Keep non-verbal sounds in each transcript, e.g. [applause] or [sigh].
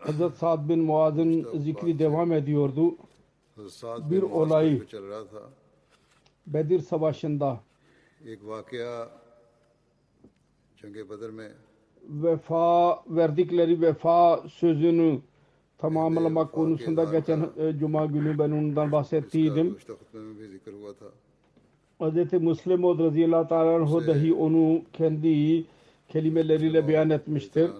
Hazret Sa'd bin Muaz'ın zikri devam ediyordu. Bir olay Bedir Savaşı'nda vefa verdikleri vefa sözünü tamamlamak konusunda geçen e, cuma günü ben ondan bahsettiydim. Hz. Müslim o radıyallahu anh onu kendi kelimeleriyle beyan etmiştir.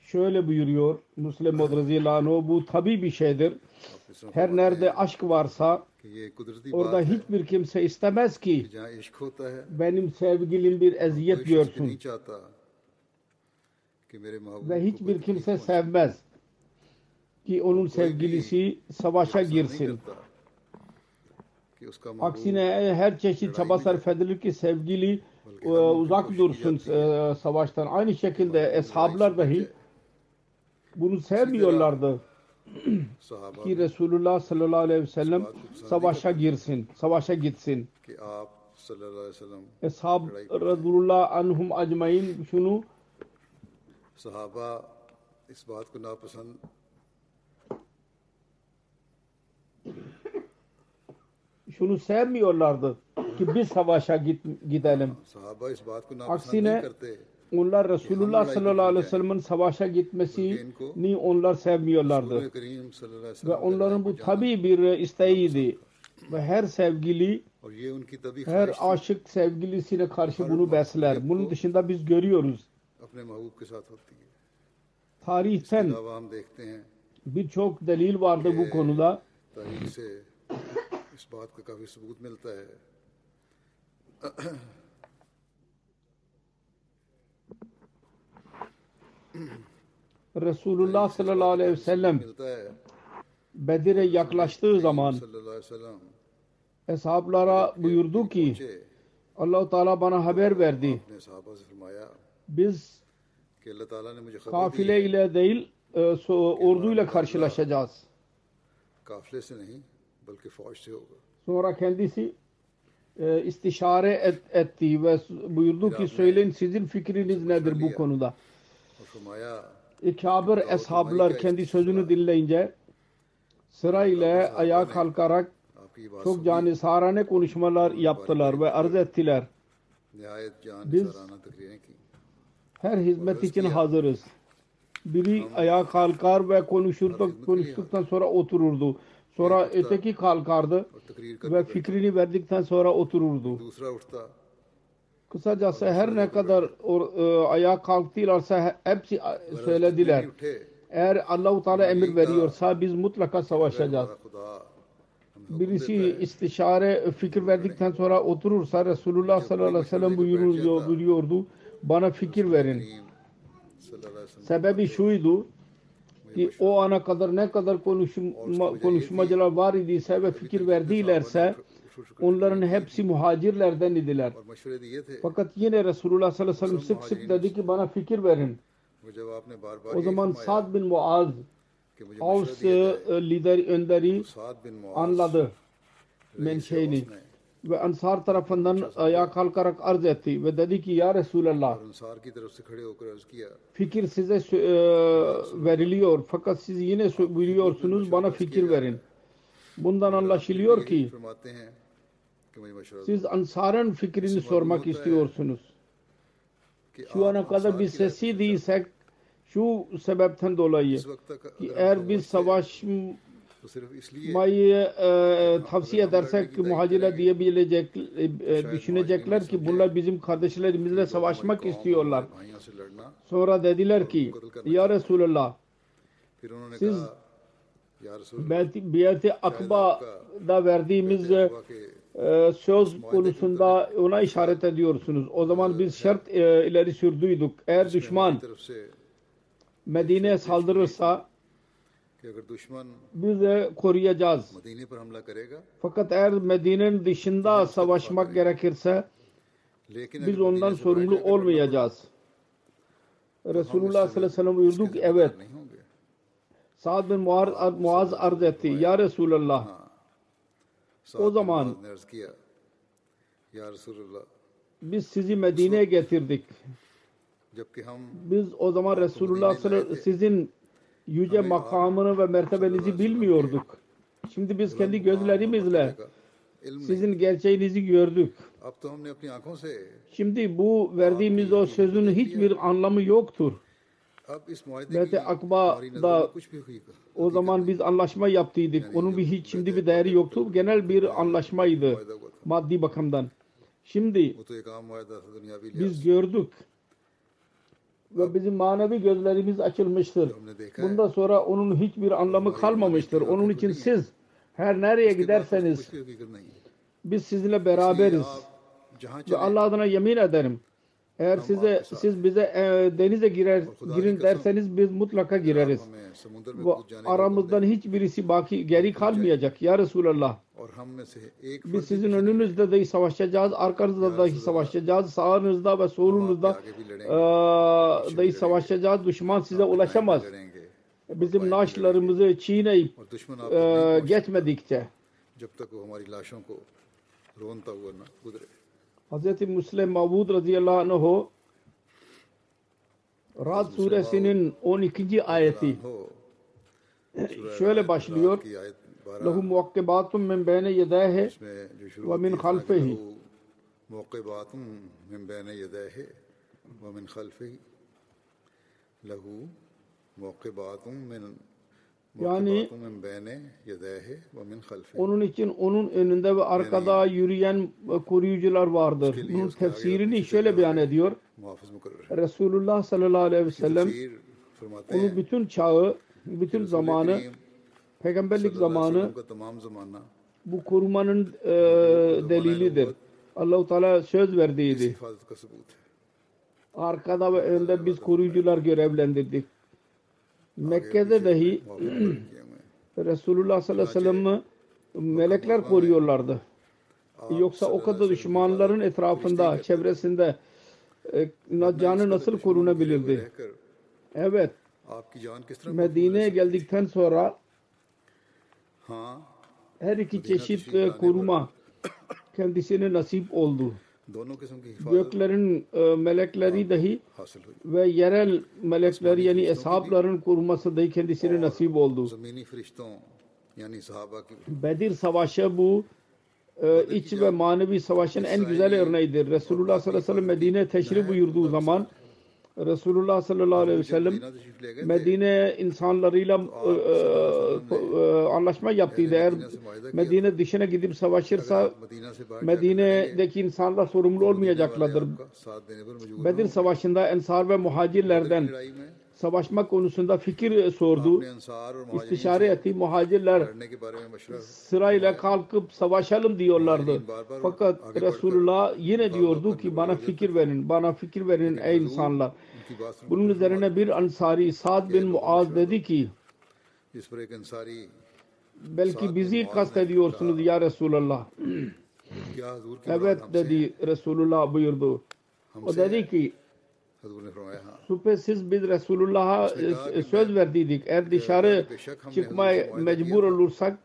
Şöyle buyuruyor Müslim radıyallahu bu tabi bir şeydir. Her nerede aşk varsa orada hiçbir kimse istemez ki benim sevgilim bir eziyet görsün. Ve hiçbir kimse sevmez ki onun sevgilisi savaşa girsin. Aksine her çeşit çaba sarf edilir ki sevgili ee, uzak dursun e, savaştan. Aynı şekilde eshablar dahi bunu sevmiyorlardı ki Resulullah sallallahu aleyhi ve sellem savaşa girsin, savaşa gitsin. Eshab radullah anhum acmain şunu sahaba is baat ko napasand şunu sevmiyorlardı ki biz savaşa git, gidelim. Aksine onlar Resulullah sallallahu aleyhi ve sellem'in savaşa gitmesini onlar sevmiyorlardı. Ve onların bu tabi bir isteğiydi. Ve her sevgili, her aşık sevgilisine karşı bunu besler. Bunun dışında biz görüyoruz. Tarihten birçok delil vardı bu konuda. [clears throat] Resulullah sallallahu aleyhi ve sellem Bedir'e yaklaştığı zaman eshablara buyurdu ki allah Teala bana haber verdi. Biz kafile ile değil e, orduyla karşılaşacağız. Sonra kendisi e, istişare et, etti ve buyurdu ki söyleyin sizin fikriniz nedir bu konuda? E, Kabir eshablar kendi sözünü dinleyince sırayla ayağa kalkarak çok canisarane konuşmalar yaptılar ve arz ettiler. Biz her hizmet için hazırız. Biri ayağa kalkar ve konuşurduk, konuştuktan sonra otururdu. Sonra öteki kalkardı ve fikrini verdikten sonra otururdu. Kısacası her ne kadar or, e, ayağa kalktılarsa hepsi söylediler. Eğer Allahu Teala emir veriyorsa biz mutlaka savaşacağız. Birisi istişare e, fikir verdikten sonra oturursa Resulullah sallallahu aleyhi ve sellem buyuruyordu. Bana fikir verin. Sebebi şuydu ki o ana kadar ne kadar konuşma, konuşmacılar var idiyse ve fikir verdilerse onların hepsi muhacirlerden idiler. Fakat yine Resulullah sallallahu aleyhi ve sellem sık sık dedi ki bana fikir verin. O zaman e, Sad bin Muaz Avs lider önderi anladı menşeini ve Ansar tarafından ayağa kalkarak arz etti ve dedi ki ya Resulallah fikir size e, veriliyor. Fakat siz yine biliyorsunuz bana fikir verin. Bundan anlaşılıyor ki siz Ansar'ın fikrini sormak istiyorsunuz. Şu ana kadar bir sesi değilsek şu sebepten dolayı ki eğer biz savaş Mayı e, e, tavsiye edersek muhacirler diyebilecek, e, e düşünecekler ki bunlar bizim kardeşlerimizle savaşmak istiyorlar. Sonra dediler ki Ya Resulallah siz Biyat-i Akba'da verdiğimiz e, e, söz konusunda ona işaret ediyorsunuz. O zaman biz şart e, ileri sürdüydük. Eğer düşman Medine'ye saldırırsa bize koruyacağız. Fakat eğer Medine'nin dışında savaşmak gerekirse biz ondan sorumlu olmayacağız. Resulullah sallallahu aleyhi ve sellem buyurdu ki evet. Sa'd bin Muaz, Muaz arz etti. Ya Resulallah. O zaman biz sizi Medine'ye getirdik. Biz o zaman Resulullah sizin yüce makamını ve mertebenizi bilmiyorduk. Şimdi biz kendi gözlerimizle sizin gerçeğinizi gördük. Şimdi bu verdiğimiz o sözün hiçbir anlamı yoktur. Mete Akba'da o zaman biz anlaşma yaptıydık. Onun bir hiç şimdi bir değeri yoktu. Genel bir anlaşmaydı. Maddi bakımdan. Şimdi biz gördük ve bizim manevi gözlerimiz açılmıştır. Bundan sonra onun hiçbir anlamı kalmamıştır. Onun için siz her nereye giderseniz biz sizinle beraberiz. Ve Allah adına yemin ederim. Eğer size siz bize e, denize girer girin derseniz biz mutlaka gireriz. Bu aramızdan hiçbirisi baki geri kalmayacak ya Resulallah. Biz sizin önünüzde dahi savaşacağız, arkanızda dahi savaşacağız, sağınızda ve solunuzda dahi savaşacağız. Düşman size ulaşamaz. Bizim naşlarımızı çiğneyip geçmedikçe. Hz. Müslim Mabud radıyallahu anh Rad suresinin 12. ayeti [laughs] şöyle başlıyor. لَهُمْ مُوَقِّبَاتٌ مِنْ بَيْنَ يَدَيْهِ وَمِنْ خَلْفِهِ مُوَقِّبَاتٌ مِنْ بَيْنَ يَدَيْهِ وَمِنْ خَلْفِهِ لَهُ مُوَقِّبَاتٌ مِنْ yani onun için onun önünde ve arkada yürüyen koruyucular vardır. Bunun tefsirini şöyle beyan ediyor. Resulullah sallallahu aleyhi ve sellem onun bütün çağı, bütün zamanı Peygamberlik zamanı bu korumanın e, delilidir. Allahu Teala söz verdiydi. Arkada ve önde biz koruyucular görevlendirdik. Mekke'de dahi [clears throat] Resulullah sallallahu aleyhi ve sellem melekler koruyorlardı. Yoksa o kadar düşmanların etrafında, çevresinde e, canı nasıl korunabilirdi? Evet. Medine'ye geldikten sonra her iki çeşit e, koruma [coughs] kendisine nasip oldu. Göklerin e, melekleri dahi ve yerel melekler yani eshabların koruması dahi kendisine nasip oldu. Bedir Savaşı bu e, iç ve manevi savaşın en güzel örneğidir. Resulullah sallallahu aleyhi ve sellem Medine teşrif buyurduğu zaman Resulullah sallallahu aleyhi ve sellem Medine insanlarıyla e, e, e, anlaşma yaptıydı. Eğer Medine dışına gidip savaşırsa Medine'deki insanlar sorumlu olmayacaklardır. Bedir Savaşı'nda Ensar ve Muhacirlerden savaşma konusunda fikir sordu. İstişare etti. Muhacirler sırayla kalkıp savaşalım diyorlardı. Fakat Resulullah yine diyordu ki bana fikir verin, bana fikir verin ey insanlar. Bunun üzerine bir ansari Sa'd bin Muaz dedi [clears throat] ki belki bizi kastediyorsunuz ya Resulallah. evet dedi Resulullah buyurdu. O dedi ki Şüphesiz biz Resulullah'a e, söz verdiydik. Eğer dışarı çıkmaya mecbur olursak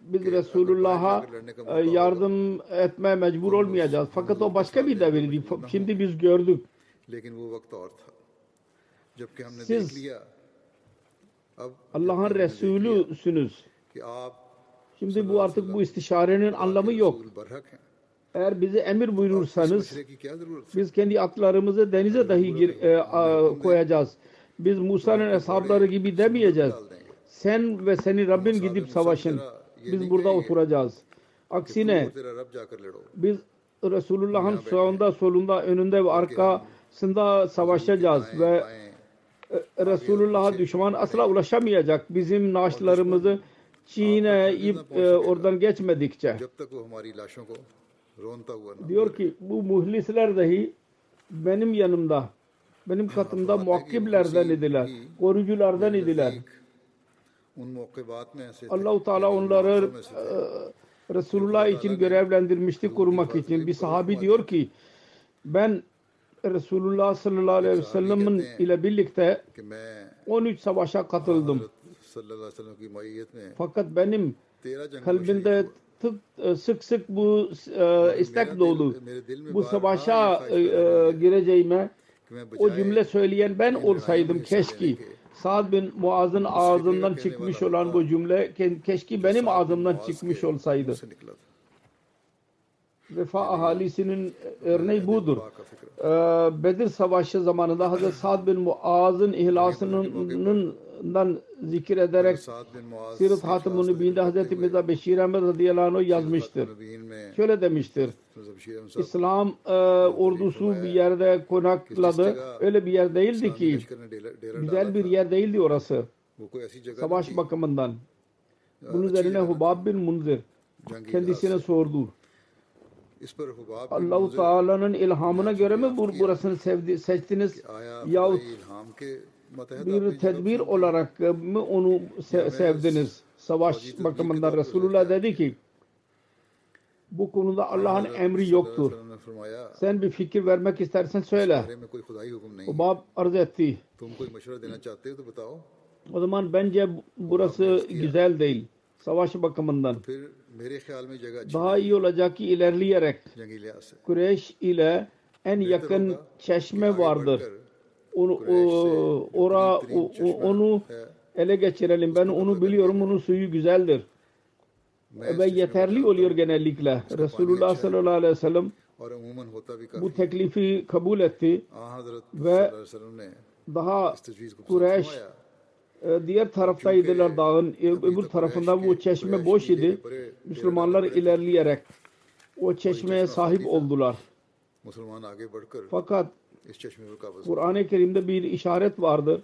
biz Resulullah'a e, yardım etmeye mecbur olmayacağız. Fakat o başka bir devirdi. Şimdi biz gördük. Siz Allah'ın Resulüsünüz. Şimdi bu artık bu istişarenin anlamı yok. Eğer bize emir buyurursanız biz kendi atlarımızı denize dahi gir, e, a, koyacağız. Biz Musa'nın eshabları gibi demeyeceğiz. Sen ve senin Rabbin gidip savaşın. Biz burada oturacağız. Aksine biz Resulullah'ın sağında, solunda, önünde ve arkasında savaşacağız ve e, Resulullah'a düşman asla ulaşamayacak. Bizim naşlarımızı Çin'e e, oradan geçmedikçe. Diyor ki bu muhlisler dahi benim yanımda, benim katımda muakkiblerden idiler, koruyuculardan idiler. Allahu Teala onları e, Resulullah için görevlendirmişti korumak için. Bir sahabi diyor ki ben Resulullah sallallahu aleyhi ve sellem'in ile birlikte 13 savaşa katıldım. Fakat benim kalbimde tık, e, sık sık bu e, istek dolu. Bu savaşa e, gireceğime o cümle söyleyen ben olsaydım keşke. Sa'd bin Muaz'ın ağzından çıkmış olan bu cümle keşke benim ağzımdan çıkmış olsaydı. Vefa ahalisinin e, örneği budur. E, Bedir Savaşı zamanında Hazreti Sa'd bin Muaz'ın ihlasının dan zikir ederek Sirat Hatim-ül Nübin'de Hazreti Mirza Beşir Ahmet radıyallahu anh yazmıştır. Şöyle demiştir. İslam e, ordusu bir yerde konakladı. Öyle bir yer değildi ki. Güzel bir yer değildi orası. Savaş bakımından. Bunun üzerine Hubab bin Munzir kendisine sordu. Allah-u Teala'nın ilhamına göre mi burasını sevdi, seçtiniz yahut bir tedbir olarak mı onu sevdiniz? Savaş bakımından Resulullah dedi ki bu konuda Allah'ın emri yoktur. Sen bir fikir vermek istersen söyle. O bab arz etti. O zaman bence burası güzel değil. Savaş bakımından. Daha iyi olacak ki ilerleyerek Kureyş ile en yakın çeşme vardır onu, e, o, ora, onu ele geçirelim. Ben onu biliyorum. Onun suyu güzeldir. Ve yeterli oluyor genellikle. Resulullah sallallahu aleyhi ve sellem bu teklifi kabul etti ve daha Kureyş e, diğer taraftaydılar dağın e, öbür tarafında bu çeşme boş idi. Müslümanlar ilerleyerek o çeşmeye sahip oldular. Fakat Kur'an-ı Kerim'de bir işaret vardır.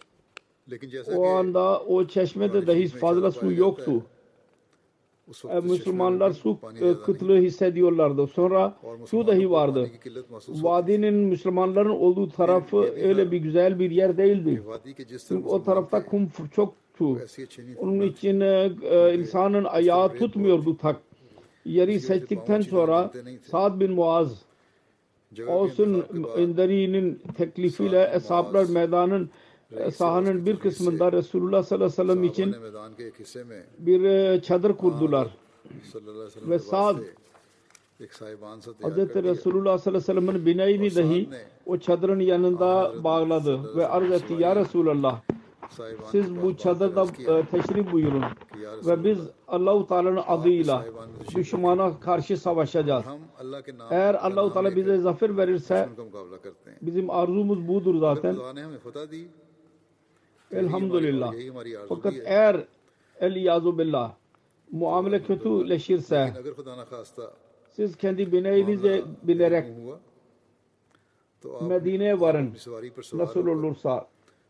O anda o çeşmede dahi fazla su yoktu. Müslümanlar su kıtlığı hissediyorlardı. Sonra su dahi vardı. Vadinin Müslümanların olduğu tarafı öyle bir güzel bir yer değildi. Çünkü o tarafta kum çoktu. Onun için insanın ayağı tutmuyordu tak. Yeri seçtikten sonra Sa'd bin Muaz olsun Önderi'nin teklifiyle eshablar meydanın e, sahanın bir kısmında Resulullah sallallahu aleyhi ve sellem için bir e, çadır kurdular. Ve Sa'd Hz. Resulullah sallallahu aleyhi ve sellem'in bineğini dahi o çadırın yanında bağladı ve arz etti ya. Resulallah siz bu çadırda e, teşrif buyurun ve biz Allahu Teala'nın adıyla düşmana karşı savaşacağız. Eğer Allahu Teala bize zafer verirse bizim arzumuz budur zaten. Elhamdülillah. Fakat eğer eliyazu billah muamele kötüleşirse siz kendi bineğinize binerek Medine'ye varın. Nasıl olursa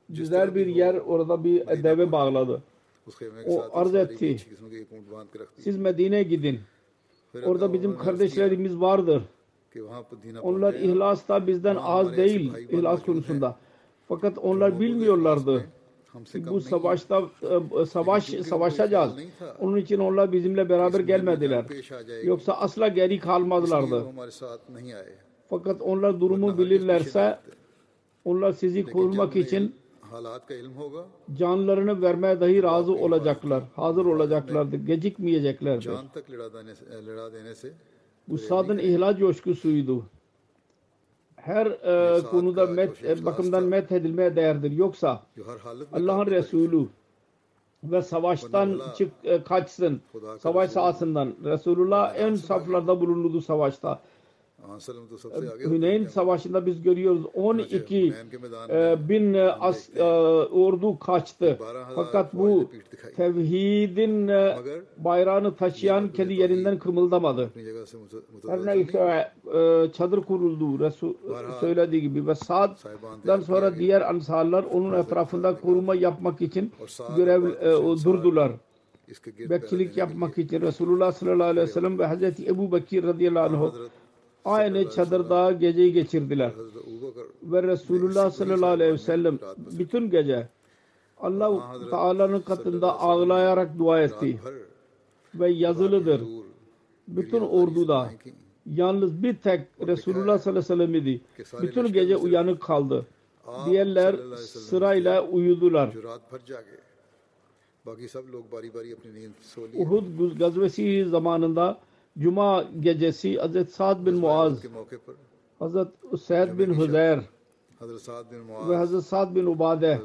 güzel bir yer orada bir deve bağladı. O arz etti. Siz Medine'ye gidin. Orada bizim kardeşlerimiz vardır. Onlar ihlasta bizden az değil ihlas konusunda. Fakat onlar bilmiyorlardı. Bu savaşta e, e, savaş savaşacağız. Onun için onlar bizimle beraber gelmediler. Yoksa asla geri kalmadılardı. Fakat onlar durumu bilirlerse onlar sizi korumak için canlarını vermeye dahi razı olacaklar, hazır olacaklardı, gecikmeyeceklerdi. Bu sadın ihlal coşkusuydu. Her e, konuda met, e, bakımdan met edilmeye değerdir. Yoksa Allah'ın Resulü ve savaştan çık, e, kaçsın, savaş sahasından. Resulullah en saflarda bulunduğu savaşta. Ee, Hüneyn Savaşı'nda biz görüyoruz. 12 e, bin e, as, e, ordu kaçtı. Fakat bu tevhidin bayrağını taşıyan kendi yerinden kımıldamadı. Her neyse çadır kuruldu Resul söylediği gibi. Ve Sa'd'dan sonra diğer ansarlar onun etrafında koruma yapmak için görev durdular. Bekçilik yapmak için Resulullah sallallahu aleyhi ve sellem ve Hazreti Ebu Bekir radıyallahu anh aynı çadırda geceyi geçirdiler. Ve Resulullah sallallahu aleyhi ve sellem bütün gece Allah Teala'nın katında ağlayarak dua etti. Ve yazılıdır. Bütün orduda yalnız bir tek Resulullah sallallahu aleyhi ve sellem idi. Bütün gece uyanık kaldı. Diğerler sırayla uyudular. Uhud gazvesi zamanında Cuma gecesi Hazreti Sa'd bin Muaz, Hazreti Usaid bin Hüzeyr ve Hazreti Sa'd bin Ubade.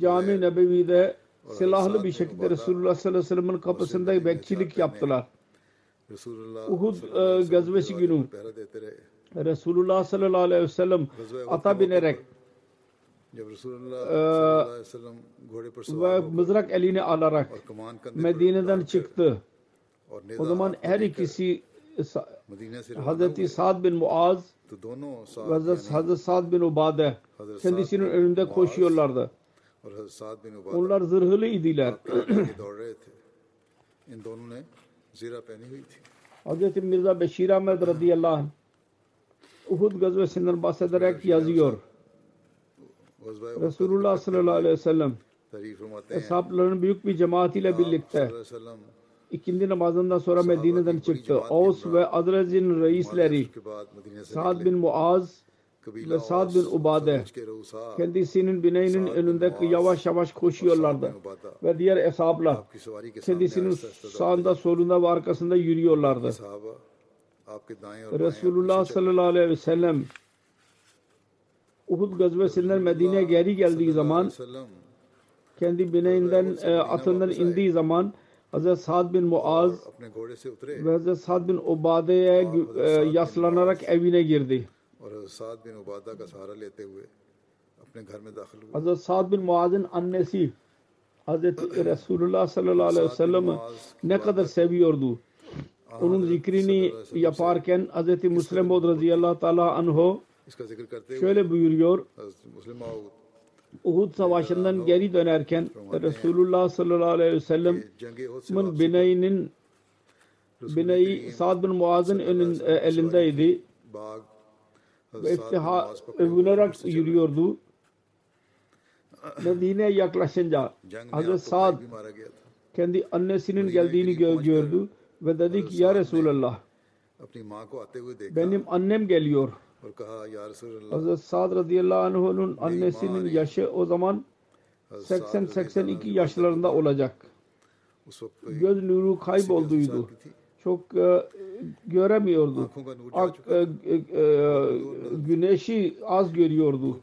Cami-i Nebevi'de silahlı bir şekilde Resulullah sallallahu aleyhi ve sellem'in kapısında bekçilik yaptılar. Uhud e, gazvesi günü. Resulullah sallallahu aleyhi ve sellem ata binerek e, ve mızrak eline alarak Medine'den çıktı. O zaman her ikisi Hazreti Sa'd bin Muaz Hazreti Sa'd bin Ubade kendisinin önünde koşuyorlardı. Onlar zırhlı idiler. [clears throat] Hazreti Mirza Beşir Ahmet radıyallahu anh Uhud gazvesinden bahsederek yazıyor. Resulullah sallallahu aleyhi ve sellem eshapların büyük bir cemaatiyle birlikte ikindi namazından sonra Medine'den çıktı. Aus ve Adraz'in reisleri Sa'd bin Muaz ve Sa'd bin Ubade. Kendisinin bineğinin önünde yavaş yavaş koşuyorlardı. Ve diğer eshabla kendisinin sağında solunda ve arkasında yürüyorlardı. Resulullah sallallahu aleyhi ve sellem Uhud gazvesinden Medine'ye geri geldiği zaman kendi bineğinden e, atından indiği zaman Hz. Sa'd bin Muaz ve Hz. Sa'd bin Ubade'ye e, yaslanarak evine girdi. Hz. Sa'd bin Muaz'ın annesi Hz. [clears throat] Resulullah sallallahu aleyhi ve sellem ne kadar seviyordu. Onun zikrini yaparken Hz. Muslim Bod radıyallahu teala anho şöyle buyuruyor. Uhud savaşından geri dönerken Resulullah sallallahu aleyhi ve sellem'in Bine'nin Bine'yi Sa'd bin Muaz'ın elindeydi. Ve iftiha övünerek yürüyordu. Medine'ye yaklaşınca Hazreti Sa'd kendi annesinin geldiğini gördü ve dedi ki ya Resulallah benim annem geliyor. Hazreti Sa'd radıyallahu anh'ın annesinin yaşı o zaman 80-82 yaşlarında olacak. Göz nuru kaybolduydu. Çok e, göremiyordu. E, e, güneşi az görüyordu.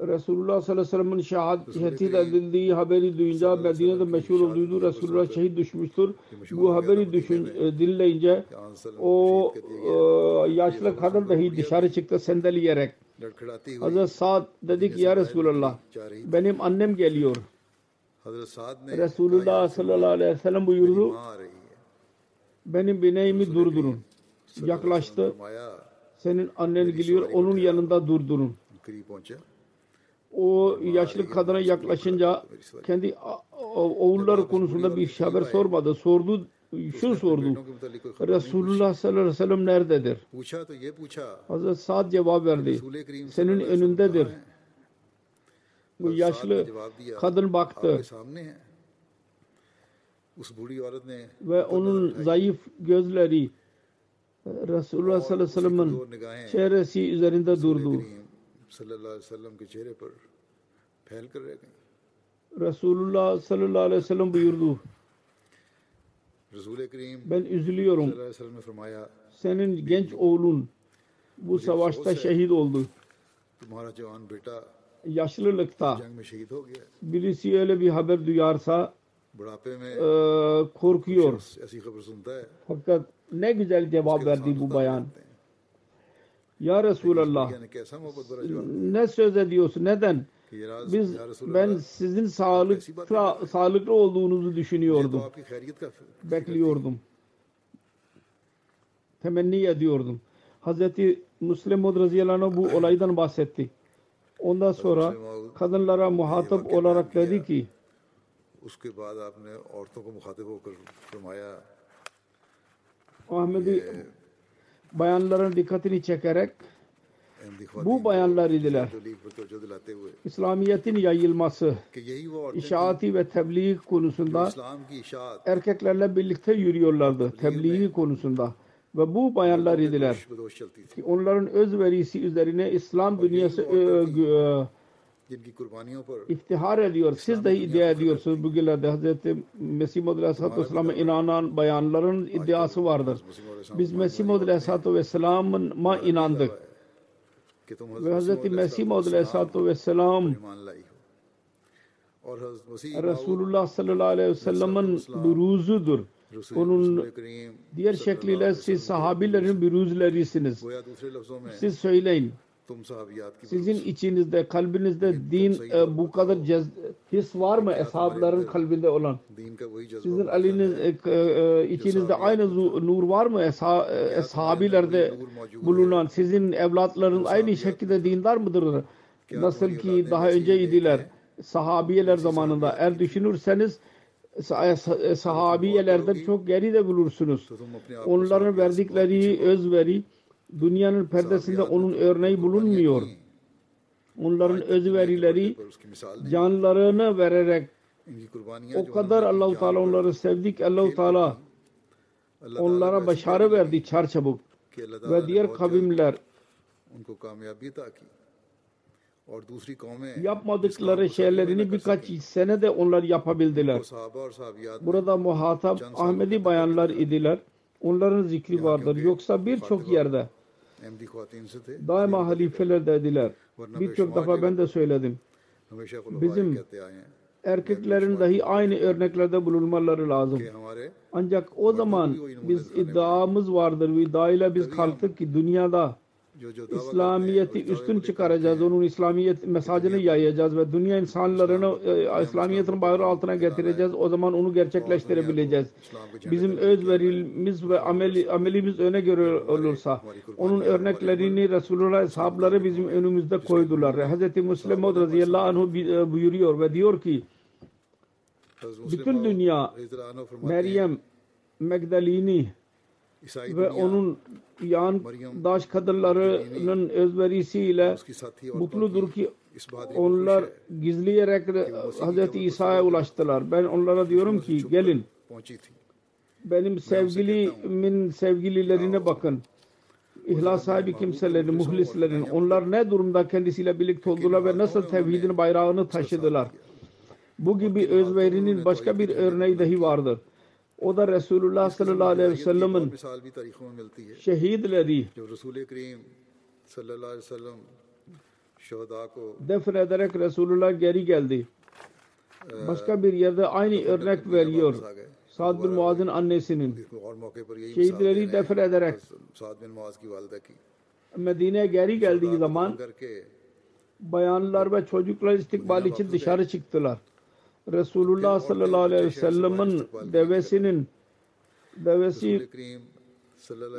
Resulullah sallallahu aleyhi ve sellem'in şehadeti edildiği haberi duyunca Medine'de meşhur olduğu e, e, Resulullah şehit düşmüştür. Bu haberi düşün, dinleyince o yaşlı kadın dahi dışarı çıktı sendeleyerek. Hazreti Sa'd dedi ki ya Resulullah benim annem geliyor. Resulullah sallallahu aleyhi ve sellem buyurdu benim bineğimi durdurun. Yaklaştı. Senin annen geliyor onun yanında durdurun o yaşlı kadına yaklaşınca kendi oğulları konusunda bir şey haber sormadı. Sordu, şu sordu. Resulullah sallallahu aleyhi ve sellem nerededir? Hazreti Sa'd cevap verdi. Senin önündedir. Bu yaşlı kadın baktı. Ve onun zayıf gözleri Resulullah sallallahu aleyhi ve sellem'in çehresi üzerinde durdu. Resulullah sallallahu aleyhi ve sellem buyurdu. Ben üzülüyorum. Senin genç oğlun bu savaşta şehit oldu. Yaşlılıkta birisi öyle bir haber duyarsa e, korkuyor. Fakat ne güzel cevap verdi bu bayan. Ya Resulallah yani कैसा मोहब्बत भरा जवाब ne söz ediyorsun? Neden? कि ये राज Biz या रसूल ben अल्लाह, sizin sağlıklı, sağlıklı olduğunuzu ये तो düşünüyordum. आपकी खैरियत का bekliyordum. Temenni ediyordum. Hazreti Müslim Maud radıyallahu anh bu [clears throat] olaydan bahsetti. Ondan sonra kadınlara muhatap olarak dedi ki उसके बाद आपने औरतों को मुखातिब होकर फरमाया Ahmedi bayanların dikkatini çekerek bu bayanlar idiler. İslamiyet'in yayılması, işaati ve tebliğ konusunda erkeklerle birlikte yürüyorlardı tebliğ konusunda. Ve bu bayanlar idiler. Onların özverisi üzerine İslam dünyası e, e, İftihar ediyor. Siz dahi iddia ediyorsunuz. Bugünlerde Hz. Mesih Muhammed Aleyhisselatü Vesselam'a inanan bayanların iddiası vardır. Biz Mesih Muhammed Aleyhisselatü Vesselam'a inandık. Ve Hz. Mesih Muhammed Aleyhisselatü Vesselam Resulullah sallallahu aleyhi ve sellem'in buruzudur. Onun diğer şekliyle siz sahabilerin büruzlerisiniz. Siz söyleyin. Sizin içinizde, kalbinizde din e, bu kadar cez, his var mı? Eshabların kalbinde olan? Sizin aliniz, e, e, e, içinizde aynı nur var mı? Esha, e, eshabilerde bulunan? Sizin evlatların aynı şekilde dindar mıdırlar? Nasıl ki daha önce idiler. sahabiyeler zamanında. Eğer düşünürseniz e, sahabiyelerden çok geride bulursunuz. Onların verdikleri özveri, dünyanın perdesinde onun örneği bulunmuyor. Onların özverileri canlarını vererek o kadar Allahu Teala onları sevdi ki Allahu Teala onlara başarı verdi çarçabuk. Ve diğer kavimler yapmadıkları şeylerini birkaç sene de onlar yapabildiler. Burada muhatap Ahmedi bayanlar idiler. Onların zikri vardır. Yoksa birçok yerde Daima halifeler dediler. Birçok defa ben de söyledim. Bizim erkeklerin dahi aynı örneklerde bulunmaları lazım. Ancak o zaman biz iddiamız vardır ve iddia ile biz kalktık ki dünyada İslamiyeti üstün çıkaracağız. Onun İslamiyet mesajını yayacağız ve dünya insanlarını e, İslamiyet'in bayrağı altına getireceğiz. O zaman onu gerçekleştirebileceğiz. Bizim öz özverimiz ve ameli, amelimiz öne göre olursa onun örneklerini Resulullah sahabları bizim önümüzde koydular. Hz. Müslim radıyallahu anh e, buyuruyor ve diyor ki bütün dünya Meryem Megdalini ve onun yan daş kadınlarının özverisiyle mutludur ki onlar gizleyerek Hz. İsa'ya ulaştılar. Ben onlara diyorum ki gelin benim sevgilimin sevgililerine bakın. İhlas sahibi kimselerin, muhlislerin onlar ne durumda kendisiyle birlikte oldular ve nasıl tevhidin bayrağını taşıdılar. Bu gibi özverinin başka bir örneği dahi vardır. O da Resulullah sallallahu aleyhi ve sellem'in şehidleri defn ederek Resulullah geri geldi. Başka bir yerde aynı örnek veriyor. Sa'd bin Muaz'ın annesinin şehitleri defn ederek Medine'ye geri geldiği zaman bayanlar ve çocuklar istikbal için dışarı çıktılar. Resulullah sallallahu aleyhi ve sellem'in devesinin devesi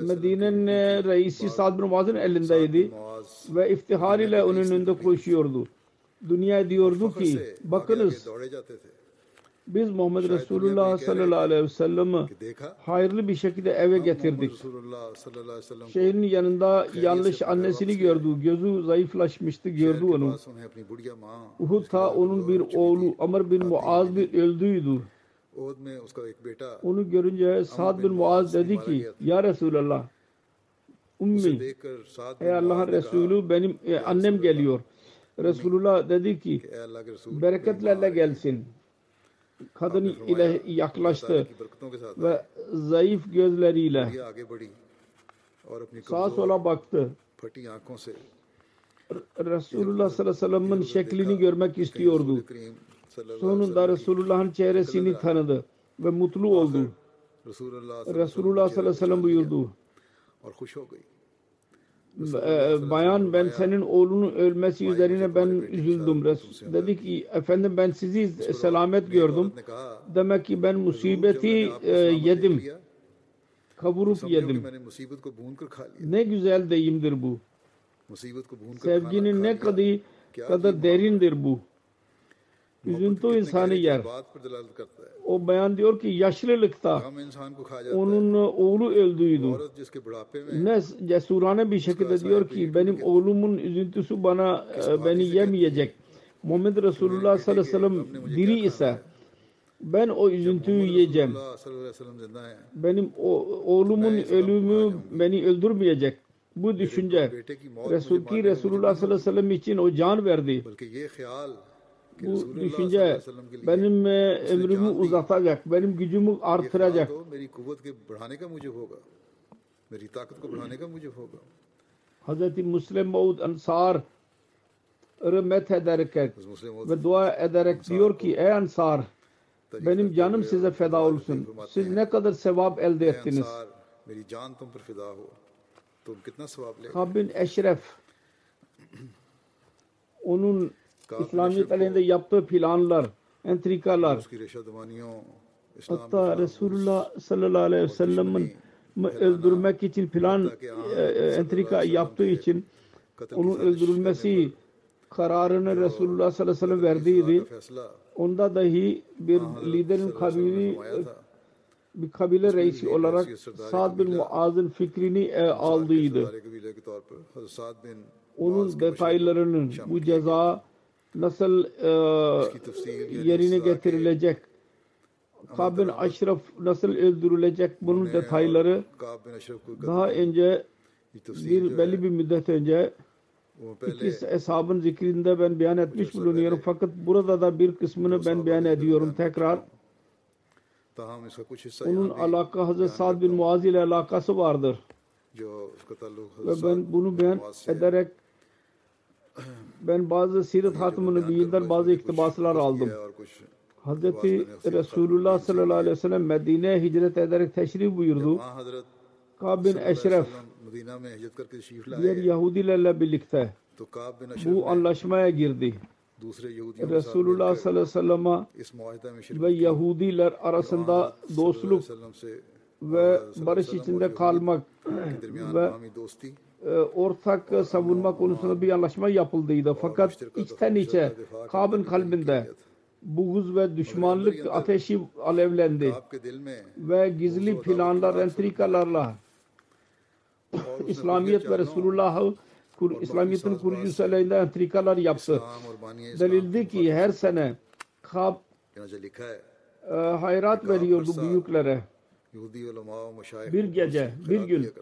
Medine'nin reisi Sa'd bin Muaz'ın elindeydi ve iftihar ile onun önünde koşuyordu. Dünya diyordu ki bakınız biz Muhammed Resulullah sallallahu aleyhi ve sellem'i hayırlı bir şekilde eve getirdik. Şehrin yanında yanlış annesini gördü. Gözü zayıflaşmıştı gördü onu. Uhud Uhud'da onun bir oğlu Amr bin Muaz bir öldüydü. Onu görünce Sa'd bin Muaz dedi ki Ya Resulallah Ummi Ey Allah'ın Resulü benim e, annem geliyor. Resulullah dedi ki bereketlerle gelsin kadın ile yaklaştı ve zayıf gözleriyle sağa sola baktı. Resulullah sallallahu aleyhi ve sellem'in şeklini görmek istiyordu. Sonunda Resulullah'ın çehresini tanıdı ve mutlu oldu. Resulullah sallallahu aleyhi ve sellem buyurdu. Ee, bayan ben senin oğlunun ölmesi üzerine ben üzüldüm. Dedi ki efendim ben sizi selamet gördüm. Demek ki ben musibeti e, yedim. Kavurup yedim. Ne güzel deyimdir bu. Sevginin ne kadar, kadar derindir bu üzüntü insanı yer. O beyan diyor ki yaşlılıkta onun oğlu öldüydü. Ne cesurane bir şekilde diyor ki benim oğlumun üzüntüsü bana e, beni yemeyecek. Muhammed Resulullah sallallahu aleyhi ve sellem diri ise ben o üzüntüyü yiyeceğim. Benim o, oğlumun ölümü beni öldürmeyecek. Bu düşünce Resul ki Resulullah sallallahu aleyhi ve sellem için o can verdi bu düşünce benim e, ömrümü uzatacak, benim gücümü artıracak. Hz. Müslim Maud Ansar met ederek ve dua ederek diyor ki ey Ansar benim canım size feda olsun. Siz ne kadar sevap elde ettiniz. Kabin Eşref [clears throat] onun İslamiyet aleyhinde yaptığı planlar, entrikalar, hatta Resulullah sallallahu aleyhi ve sellem'in öldürmek için plan, e, e, entrika yaptığı için onun öldürülmesi kararını Resulullah sallallahu aleyhi ve sellem verdiydi. Onda dahi bir liderin kabili e, bir kabile reisi olarak Sa'd bin Muaz'ın fikrini aldıydı. Onun detaylarının bu ceza nasıl e, yerine getirilecek? Kabin Aşraf nasıl öldürülecek bunun detayları daha önce bir belli bir müddet önce İki eshabın zikrinde ben beyan etmiş bulunuyorum. Fakat burada da bir kısmını ben beyan ediyorum tekrar. Onun alaka Hazreti Sa'd bin Muaz ile alakası vardır. Ve ben bunu beyan ederek ben bazı siret hatımını bilgiler bazı iktibaslar aldım. Hazreti Resulullah sallallahu aleyhi ve sellem Medine'ye hicret ederek teşrif buyurdu. Kab bin Eşref diğer Yahudilerle birlikte bu anlaşmaya girdi. Resulullah sallallahu aleyhi ve sellem ve Yahudiler arasında dostluk ve barış içinde kalmak ve e, ortak savunma konusunda bir anlaşma yapıldıydı. Fakat içten içe Kab'ın kalbinde buğuz ve düşmanlık ateşi alevlendi. Ve gizli planlar, entrikalarla İslamiyet ve Resulullah'ı İslamiyet'in kurucusu aleyhinde entrikalar yaptı. Delildi ki her sene Kab e, hayrat veriyordu büyüklere. Bir gece, bir gün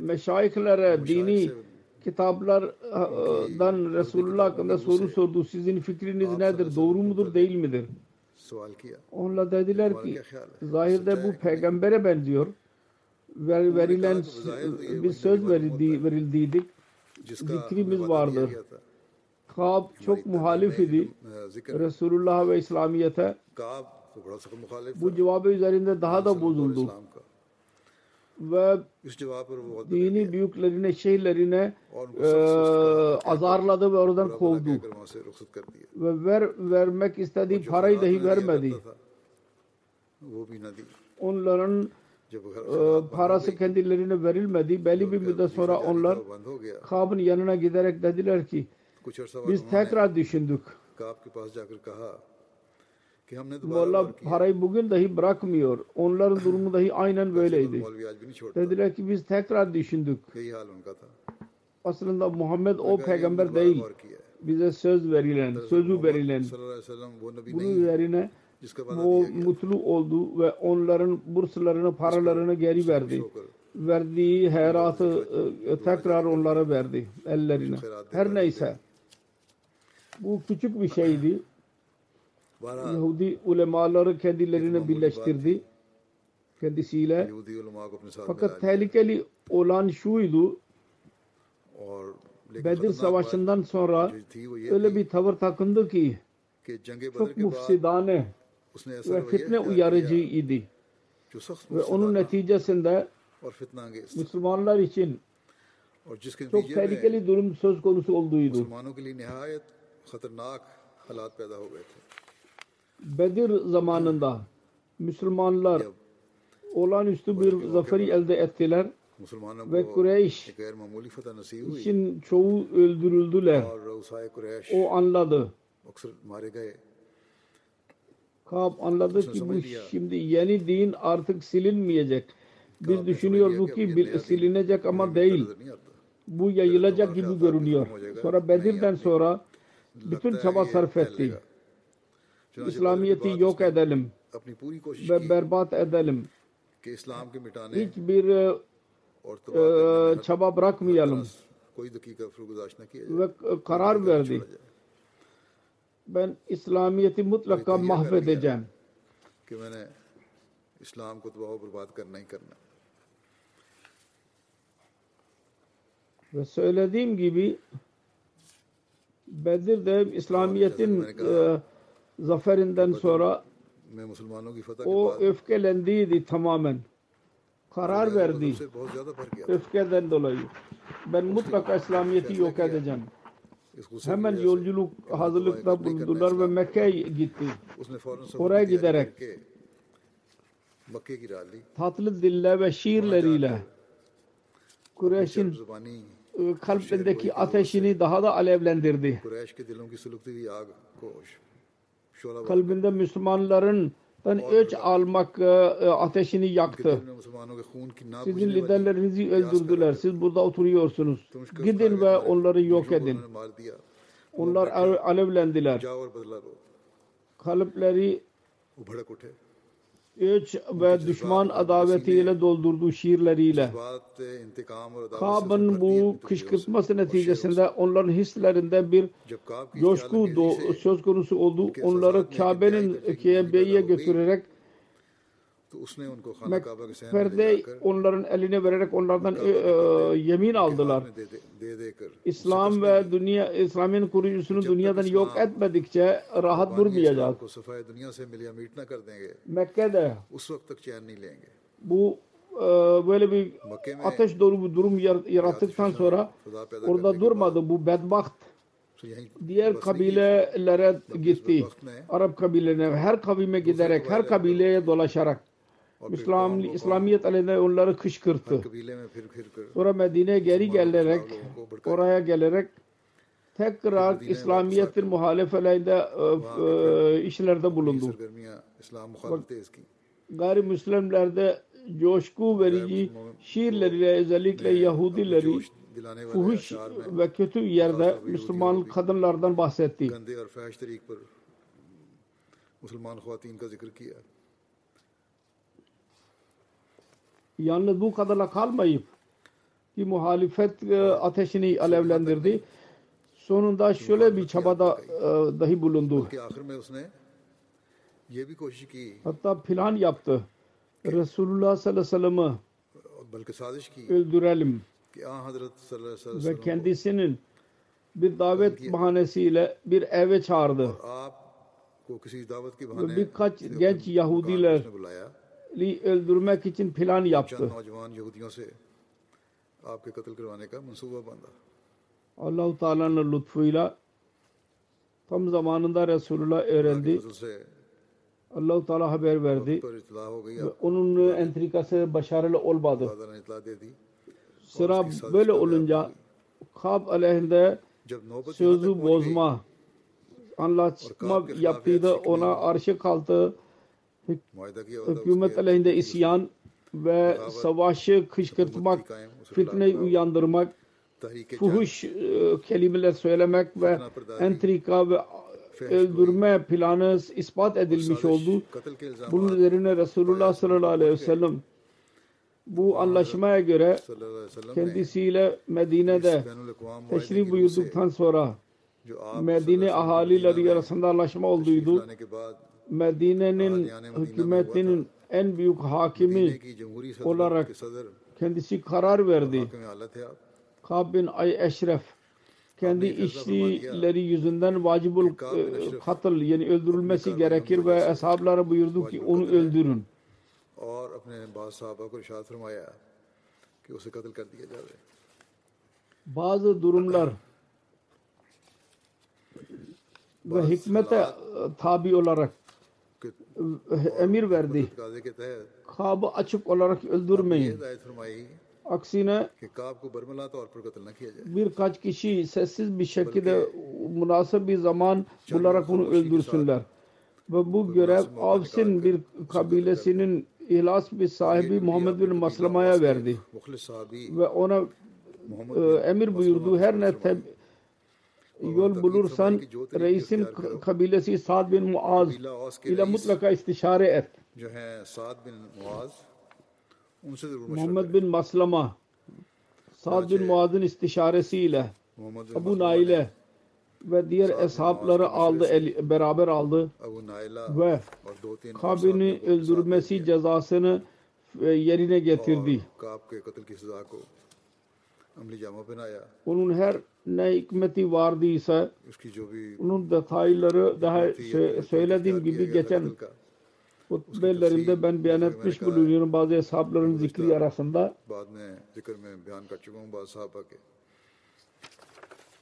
meşayihlere dini kitaplardan e, Resulullah hakkında soru sordu. Sizin fikriniz nedir? Doğru mudur değil midir? Onlar dediler ki zahirde bu peygambere benziyor. Ver, verilen e, bir söz verildi, verildiydik. Zikrimiz vardır. Kab çok muhalif idi. Resulullah ve İslamiyet'e bu cevabı üzerinde daha da bozuldu ve dini büyüklerine, şeylerine e, azarladı ve oradan kovdu. Ve ver, vermek istediği parayı dahi vermedi. Onların e, parası kendilerine verilmedi. Belli bir müddet sonra onlar Kab'ın yanına giderek dediler ki biz tekrar düşündük. Molla parayı bugün dahi bırakmıyor. Onların [laughs] durumu dahi aynen böyleydi. Dediler ki biz tekrar düşündük. Aslında Muhammed o peygamber değil. Bize söz verilen, sözü verilen. Bunun üzerine o mutlu oldu ve onların burslarını, paralarını geri verdi. Verdiği heratı e, e, tekrar onlara verdi ellerine. Her neyse. Bu küçük bir şeydi. Yahudi ulemaları kendilerine birleştirdi kendisiyle. Fakat tehlikeli olan şuydu. Bedir Savaşı'ndan sonra öyle bir tavır takındı ki çok mufsidane ve fitne uyarıcı idi. Ve onun neticesinde Müslümanlar için çok tehlikeli durum söz konusu olduğuydu. Bedir zamanında Müslümanlar olağanüstü bir zaferi elde ettiler ve Kureyş için çoğu öldürüldüler. O anladı. Kab anladı ki bu şimdi yeni din artık silinmeyecek. Biz düşünüyoruz ki silinecek ama değil. Bu yayılacak gibi görünüyor. Sonra Bedir'den sonra bütün çaba sarf etti. चुनांचे İslamiyet'i yok edelim अपनी पूरी कोशिश ve की berbat edelim. कि इस्लाम के मिटाने Hiçbir e, और e, तबाह करने çaba bırakmayalım का कोई dakika फुरगुदाश न किया जाए ve e, karar verdi. Ben İslamiyet'i mutlaka mahvedeceğim. कि मैंने इस्लाम को तबाह बर्बाद करना ही करना है। Ve söylediğim gibi Bedir'de İslamiyet'in e, zaferinden sonra o öfkelendiydi tamamen. Karar verdi. Öfkeden dolayı. Ben mutlaka İslamiyet'i yok edeceğim. Hemen yolculuk hazırlıkta bulundular ve Mekke'ye gitti. Oraya giderek tatlı dille ve şiirleriyle Kureyş'in kalbindeki ateşini daha da alevlendirdi kalbinde Müslümanların öç almak e, e, ateşini yaktı. Sizin liderlerinizi öldürdüler. Siz burada oturuyorsunuz. Gidin ve onları yok edin. Onlar alevlendiler. Kalıpleri iç ve düşman adavetiyle doldurduğu şiirleriyle. Kab'ın bu kışkırtması neticesinde onların hislerinde bir coşku söz konusu oldu. Onları Kabe'nin Kabe'ye götürerek Mekber'de onların eline vererek onlardan e, e, yemin aldılar. İslam ve dünya İslam'ın kurucusunu dünyadan yok etmedikçe rahat durmayacak. Mekke'de bu e, böyle bir ateş dolu bir durum yarattıktan sonra orada durmadı. Bu bedbaht. Diğer kabilelere gitti. Arap kabilelerine her kavime giderek, her kabileye dolaşarak. İslam, İslamiyet aleyhine onları kışkırttı. Sonra Medine'ye geri gelerek, oraya gelerek tekrar İslamiyet'in muhalefetlerinde e, e işlerde bulundu. Bak, gayrimüslimlerde coşku verici şiirleriyle özellikle Yahudileri fuhuş ve kötü yerde Müslüman kadınlardan bahsetti. Müslüman Yalnız bu kadarla kalmayıp ki muhalifet e, ateşini alevlendirdi. Sonunda şöyle bir çabada e, dahi bulundu. Hatta plan yaptı. Resulullah sallallahu aleyhi ve sellem'i öldürelim. Ve kendisinin bir davet bahanesiyle bir eve çağırdı. Ve birkaç genç Yahudiler li öldürmek için plan yaptı. Allahu Teala'nın lütfuyla tam zamanında Resulullah öğrendi. Allahu Teala haber verdi. Ve onun entrikası başarılı olmadı. Sıra böyle olunca Kab aleyhinde sözü bozma anlatma yaptıydı. Ona arşı kaldı hükümet aleyhinde isyan ve savaşı kışkırtmak, fitneyi uyandırmak, fuhuş e, kelimeler söylemek ve entrika ve öldürme planı ispat edilmiş oldu. Bunun üzerine Resulullah sallallahu aleyhi ve sellem bu anlaşmaya göre kendisiyle Medine'de teşrif buyurduktan sonra Medine ahalileri arasında anlaşma olduydu. Medine'nin hükümetinin en büyük hakimi olarak kendisi karar verdi. Kab bin Ay Eşref kendi işçileri yüzünden vacibul e, katıl yani öldürülmesi gerekir ve ashablara buyurdu ki onu öldürün. اور اپنے بعض صحابہ کو ارشاد فرمایا کہ اسے قتل کر دیا جائے bazı durumlar ve hikmete tabi olarak emir verdi. Kabı açık olarak öldürmeyin. Aksine birkaç kişi sessiz bir şekilde münasip bir zaman bularak onu öldürsünler. Ve bu görev Avsin bir kabilesinin ihlas bir sahibi Muhammed bin Maslama'ya verdi. Ve ona e, emir buyurdu. Her ne yol bulursan reisin kabilesi Sa'd bin Muaz ile mutlaka istişare et. Muhammed bin Maslama. Sa'd bin Muaz'ın istişaresiyle Abu Nail'e ve diğer eshapları aldı, el, beraber aldı ve Kabin'i öldürmesi cezasını e, yerine getirdi. Onun her ne hikmeti vardıysa onun detayları daha söylediğim gibi geçen hutbelerimde ben beyan etmiş bulunuyorum bazı hesapların zikri arasında.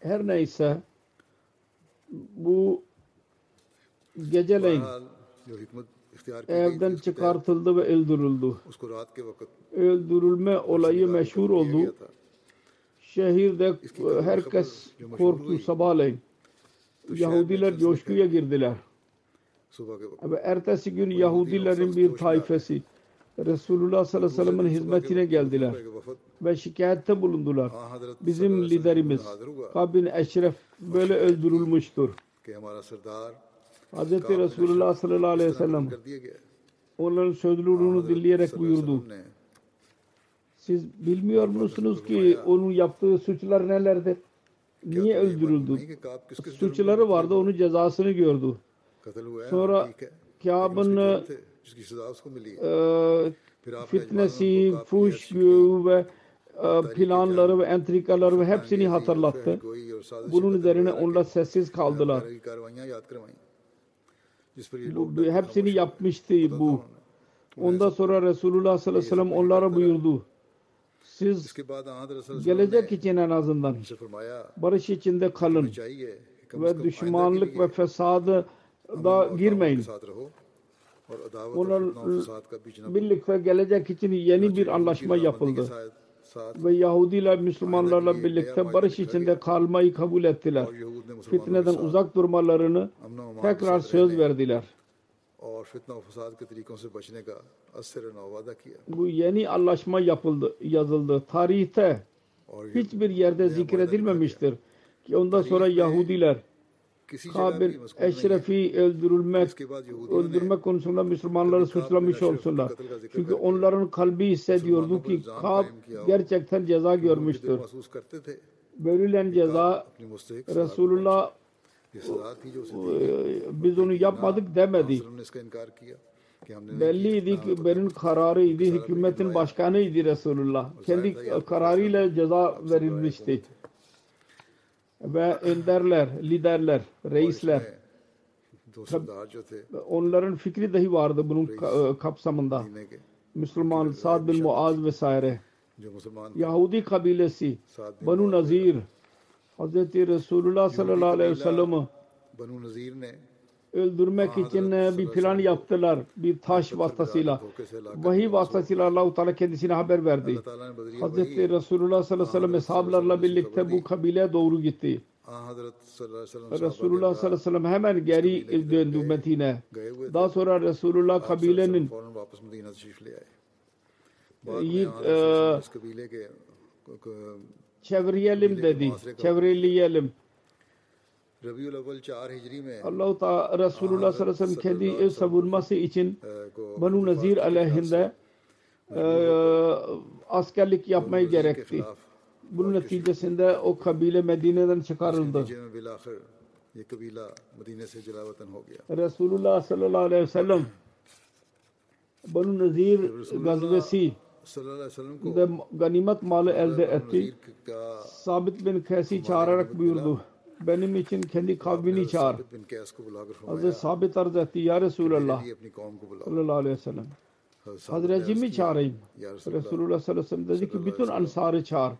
Her neyse bu geceleyin evden çıkartıldı ve öldürüldü. Öldürülme olayı meşhur oldu şehirde e, herkes korktu sabahleyin. Yahudiler coşkuya girdiler. Ve ertesi gün Yahudilerin bir tayfesi Resulullah sallallahu aleyhi ve sellem'in hizmetine geldiler ve şikayette bulundular. Bizim liderimiz Kabin Eşref böyle öldürülmüştür. Hz. Resulullah sallallahu aleyhi ve sellem onların sözlerini dinleyerek buyurdu. Siz bilmiyor musunuz ki onun yaptığı suçlar nelerdir? Niye öldürüldü? Suçları vardı, onun cezasını gördü. Sonra Kâb'ın e, e, fitnesi, fuş ve e, planları ve entrikaları ve hepsini hatırlattı. Bunun üzerine onlar sessiz kaldılar. Bu, hepsini yapmıştı bu. Ondan sonra Resulullah sallallahu aleyhi ve sellem onlara buyurdu siz gelecek için en azından barış içinde kalın ve düşmanlık ve fesadı da girmeyin. E, birlikte gelecek için yeni bir anlaşma yapıldı. Ve Yahudiler Müslümanlarla birlikte barış içinde kalmayı kabul ettiler. Fitneden uzak durmalarını tekrar söz verdiler. Bu yeni anlaşma yapıldı, yazıldı. Tarihte hiçbir yerde zikredilmemiştir. Ki ondan sonra Yahudiler Kabil Eşref'i öldürülmek, öldürme konusunda Müslümanları suçlamış olsunlar. Çünkü onların kalbi hissediyordu ki Kab gerçekten ceza görmüştür. Bölülen ceza Resulullah e, biz onu yapmadık demedi. demedik. Belliydi ki benim kararıydı, hükümetin başkanıydı Resulullah. Kendi kararıyla ceza verilmişti. Ve önderler, liderler, reisler, onların fikri dahi vardı bunun e, kapsamında. Müslüman Sa'd bin Muaz vesaire. Yahudi kabilesi, Banu Nazir, Hazreti Resulullah sallallahu aleyhi ve sellem'i öldürmek için bir plan yaptılar. Bir taş vasıtasıyla. Vahiy vasıtasıyla Allah-u Teala kendisine haber verdi. Hazreti Resulullah sallallahu aleyhi ve sellem eshablarla birlikte bu kabile doğru gitti. Resulullah sallallahu aleyhi ve sellem hemen geri döndü Medine. Daha sonra Resulullah kabilenin Yiğit çevirelim dedi. Çevreleyelim. Rabiul Evvel 4 ta Resulullah sallallahu aleyhi ve sellem kendi savunması için Banu Nazir aleyhinde e, askerlik yapmayı gerekti. Bunun neticesinde o kabile Medine'den çıkarıldı. Resulullah sallallahu aleyhi ve sellem Banu Nazir gazvesi ve ganimet malı elde etti. Sabit bin Kesi çağırarak buyurdu. Benim için kendi kavmini çağır. Hazreti Sabit arz etti. Ya Resulallah sallallahu aleyhi ve sellem. Hazreti Cim'i çağırayım. Resulullah sallallahu aleyhi ve sellem dedi ki bütün ansarı çağır.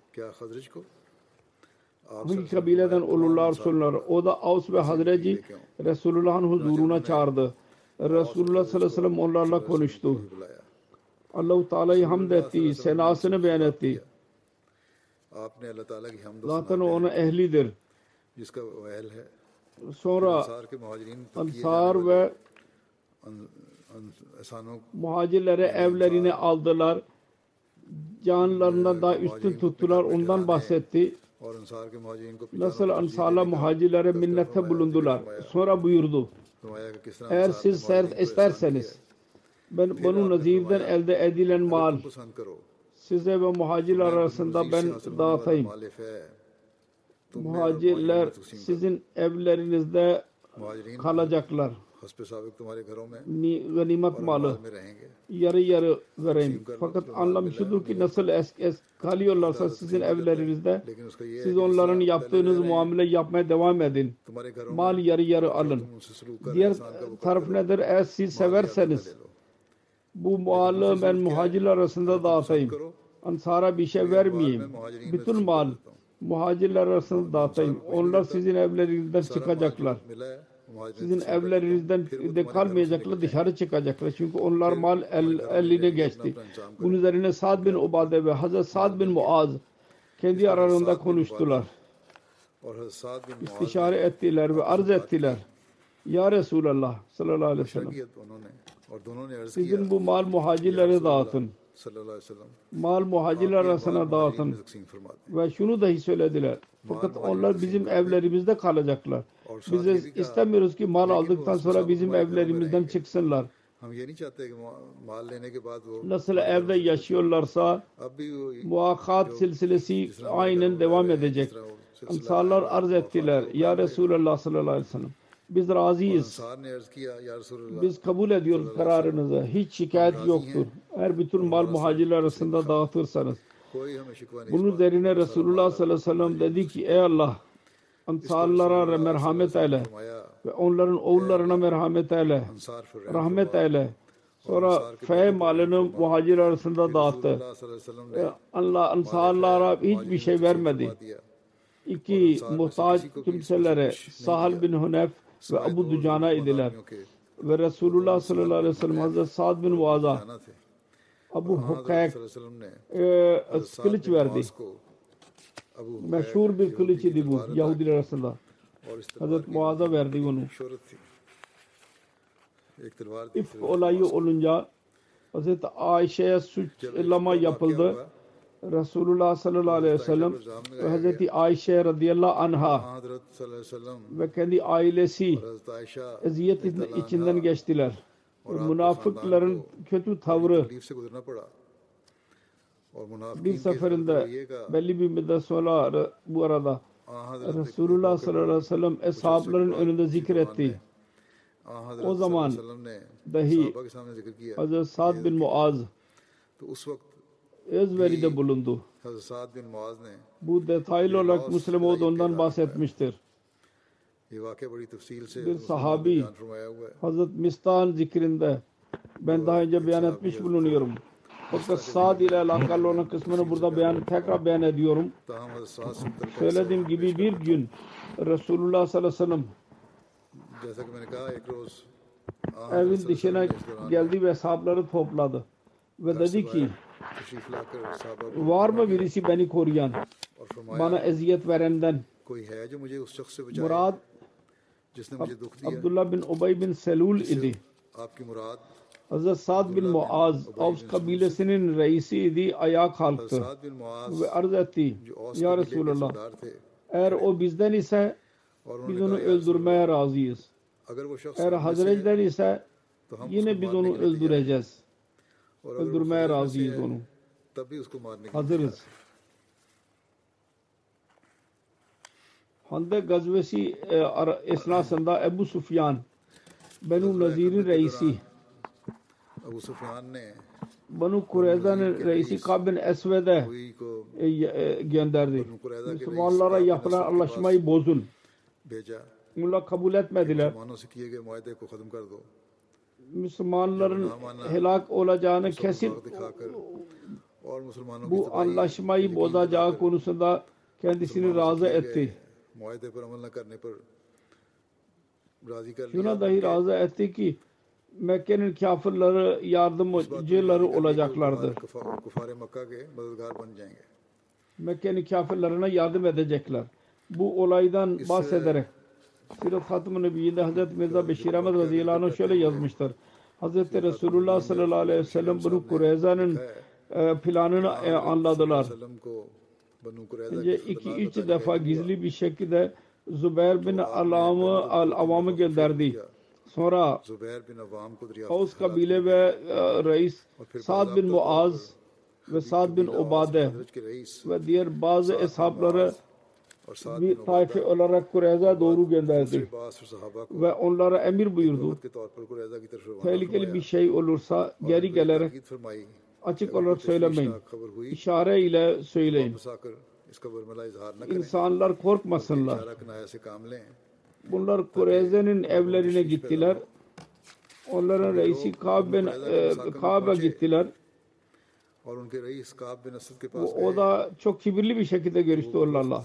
Hangi kabileden olurlar sonlar. O da Avs ve Hazreci Resulullah'ın huzuruna çağırdı. Resulullah sallallahu aleyhi ve sellem onlarla konuştu. Allahu Teala'yı hamd etti, senasını beyan etti. Zaten ona ehlidir. Sonra Ansar ve muhacirlere evlerini aldılar. Canlarından daha üstün tuttular. Ondan bahsetti. Nasıl ansarla muhacirlere minnette bulundular. Sonra buyurdu. Eğer siz isterseniz ben Banu Nazir'den elde edilen mal. size ve muhacirler arasında ben dağıtayım. Muhacirler sizin evlerinizde kalacaklar. Ganimet malı. yarı yarı vereyim. Fakat anlam şudur ki nasıl es, es kalıyorlarsa sizin evlerinizde siz onların yaptığınız muamele yapmaya devam edin. Mal yarı yarı alın. Diğer taraf nedir? Eğer siz severseniz bu malı ben muhacirler arasında dağıtayım. Ansara bir şey vermeyeyim. Bütün mal muhacirler arasında dağıtayım. Onlar sizin evlerinizden çıkacaklar. Sizin evlerinizden de kalmayacaklar, dışarı çıkacaklar. Çünkü onlar mal el, eline geçti. Bunun üzerine Sa'd bin Ubade ve Hazret Sa'd bin Muaz kendi aralarında konuştular. İstişare ettiler ve arz ettiler. Ya Resulallah sallallahu aleyhi ve sellem Bizim bu mal muhacirlere dağıtın. Mal muhacirler arasına dağıtın. Ve şunu dahi söylediler. Fakat onlar bizim evlerimizde kalacaklar. Biz istemiyoruz ki mal aldıktan sonra bizim evlerimizden çıksınlar. Nasıl evde yaşıyorlarsa muakat silsilesi aynen devam edecek. Ansarlar arz ettiler. Ya Resulallah sallallahu aleyhi ve sellem biz razıyız. Biz kabul ediyoruz kararınızı. Hiç şikayet yoktur. Eğer bütün mal muhacirler arasında dağıtırsanız. Bunun üzerine Resulullah sallallahu aleyhi ve sellem dedi ki ey Allah ansarlara merhamet eyle ve onların oğullarına merhamet eyle. Rahmet eyle. Sonra fe malını muhacir arasında dağıttı. Allah ansarlara hiçbir şey vermedi. İki muhtaç kimselere Sahal bin Hunef Abu Ducana idiler. Ve Resulullah sallallahu aleyhi ve sellem Hazreti Sa'd bin Muaz'a Abu Hukayak e, kılıç verdi. Meşhur bir kılıç idi bu Yahudiler arasında. Hazreti Muaz'a verdi bunu. İp olayı olunca Hazreti Ayşe'ye suçlama yapıldı. Resulullah sallallahu aleyhi ve sellem ve Hazreti Ayşe radıyallahu anha ve kendi ailesi eziyet içinden geçtiler. Münafıkların kötü tavrı bir seferinde belli bir müddet sonra bu arada Resulullah sallallahu aleyhi ve sellem eshabların önünde zikretti. O zaman dahi Hazreti Sa'd bin Muaz özveride bulundu. Bu detaylı olarak Müslim Oğuz ondan bahsetmiştir. Bir sahabi Hazret Mistan zikrinde ben daha önce beyan etmiş bulunuyorum. Fakat Sa'd ile alakalı olan kısmını burada beyan, tekrar beyan ediyorum. Söylediğim gibi bir gün Resulullah sallallahu aleyhi ve sellem evin dışına geldi ve sahabları topladı. Ve dedi ki Var mı birisi beni koruyan? Bana eziyet verenden. Murad Abdullah bin Ubay bin Selul idi. Hazret Sa'd bin Muaz Avs kabilesinin reisi idi ayağa kalktı ve arz etti Ya Resulallah eğer o bizden ise biz onu öldürmeye razıyız. Eğer Hazret'den ise yine biz onu öldüreceğiz öldürmeye razıyız onu. Hazırız. Handek gazvesi e, esnasında Ebu Sufyan Benu Nazir'in reisi Abu Sufyan ne? Banu Kureyza'nın reisi Kabin Esved'e gönderdi. Müslümanlara yapılan anlaşmayı bozun. Bunlar kabul etmediler. Müslümanların helak olacağını kesip bu anlaşmayı bozacağı konusunda kendisini razı etti. Şuna dahi razı etti ki Mekke'nin kafirleri yardımcıları olacaklardır. Mekke'nin kafirlerine yardım edecekler. Bu olaydan bahsederek Sirat Hatim-i Nebiyyinde Hazreti Mirza Beşir Ahmet radıyallahu anh şöyle yazmıştır. Hazreti Resulullah sallallahu aleyhi ve sellem bunu Kureyza'nın e, planını e, anladılar. Önce iki üç defa gizli bir şekilde Zübeyir bin Alam'ı Al-Avam'ı gönderdi. Sonra Havuz kabile ve e, reis Sa'd bin Muaz ve Sa'd bin Ubade ve diğer bazı eshapları bir taife olarak Kureyza doğru gönderdi ve onlara emir buyurdu. Tehlikeli bir şey olursa geri gelerek açık olarak söylemeyin. İşare ile söyleyin. İnsanlar korkmasınlar. Bunlar Kureyza'nın evlerine gittiler. Onların reisi Kaab'a e, gittiler. O da çok kibirli bir şekilde görüştü onlarla.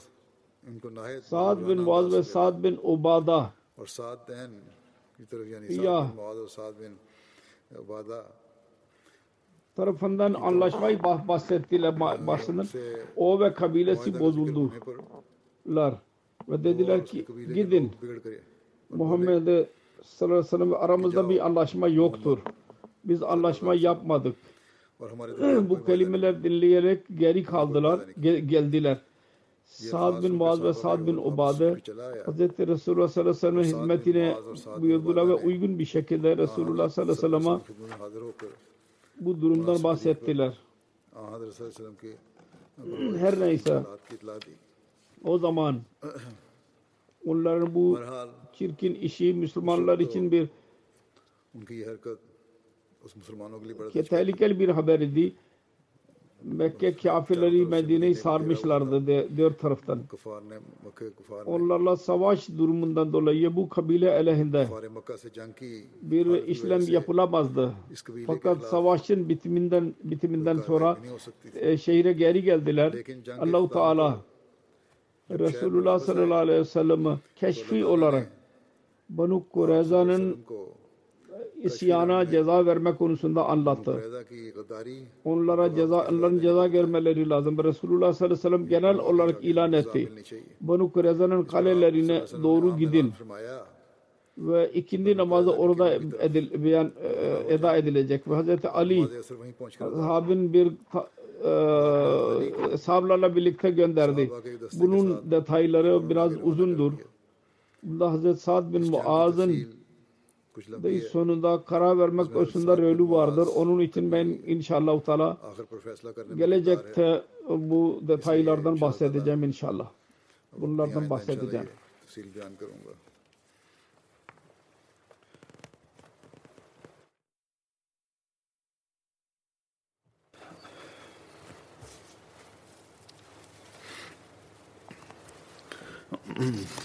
Sa'd bin Muaz ve Sa'd bin Ubada ya tarafından anlaşmayı bahsettiler bahsediler. O ve kabilesi bozuldular. Ve dediler ki gidin. Muhammed e sallallahu aleyhi ve sellem aramızda bir anlaşma yoktur. Biz anlaşma yapmadık. [clears throat] Bu kelimeler dinleyerek geri kaldılar, geldiler. Sa'd bin Muaz ve Sa'd bin Ubade Hz. Resulullah sallallahu aleyhi ve sellem'in hizmetine buyurdular ve uygun bir şekilde Resulullah sallallahu aleyhi ve sellem'e bu durumdan bahsettiler. Her neyse o zaman onların bu çirkin işi Müslümanlar için bir ki tehlikeli bir haber idi. Mekke kafirleri Medine'yi sarmışlardı de, dört taraftan. Onlarla savaş durumundan dolayı bu kabile elehinde bir işlem yapılamazdı. Fakat savaşın bitiminden bitiminden sonra e, şehre geri geldiler. Allahu Teala Resulullah sallallahu aleyhi ve sellem'i keşfi olarak Banu Kureyza'nın isyana ceza verme konusunda anlattı. Onlara ceza, onların ceza görmeleri lazım. Resulullah sallallahu aleyhi ve sellem genel olarak ilan etti. Banu Kureyza'nın kalelerine doğru gidin. Ve ikindi namazı orada edil, beyan, e, eda edilecek. Ve Hazreti Ali sahabin bir e, sahablarla birlikte gönderdi. Bunun detayları biraz uzundur. Bunda Hazreti Sa'd bin Muaz'ın ve sonunda karar vermek konusunda rolü vardır. Onun için ben inşallah Teala gelecekte bu detaylardan bahsedeceğim inşallah. Bunlardan bahsedeceğim. Mm-hmm.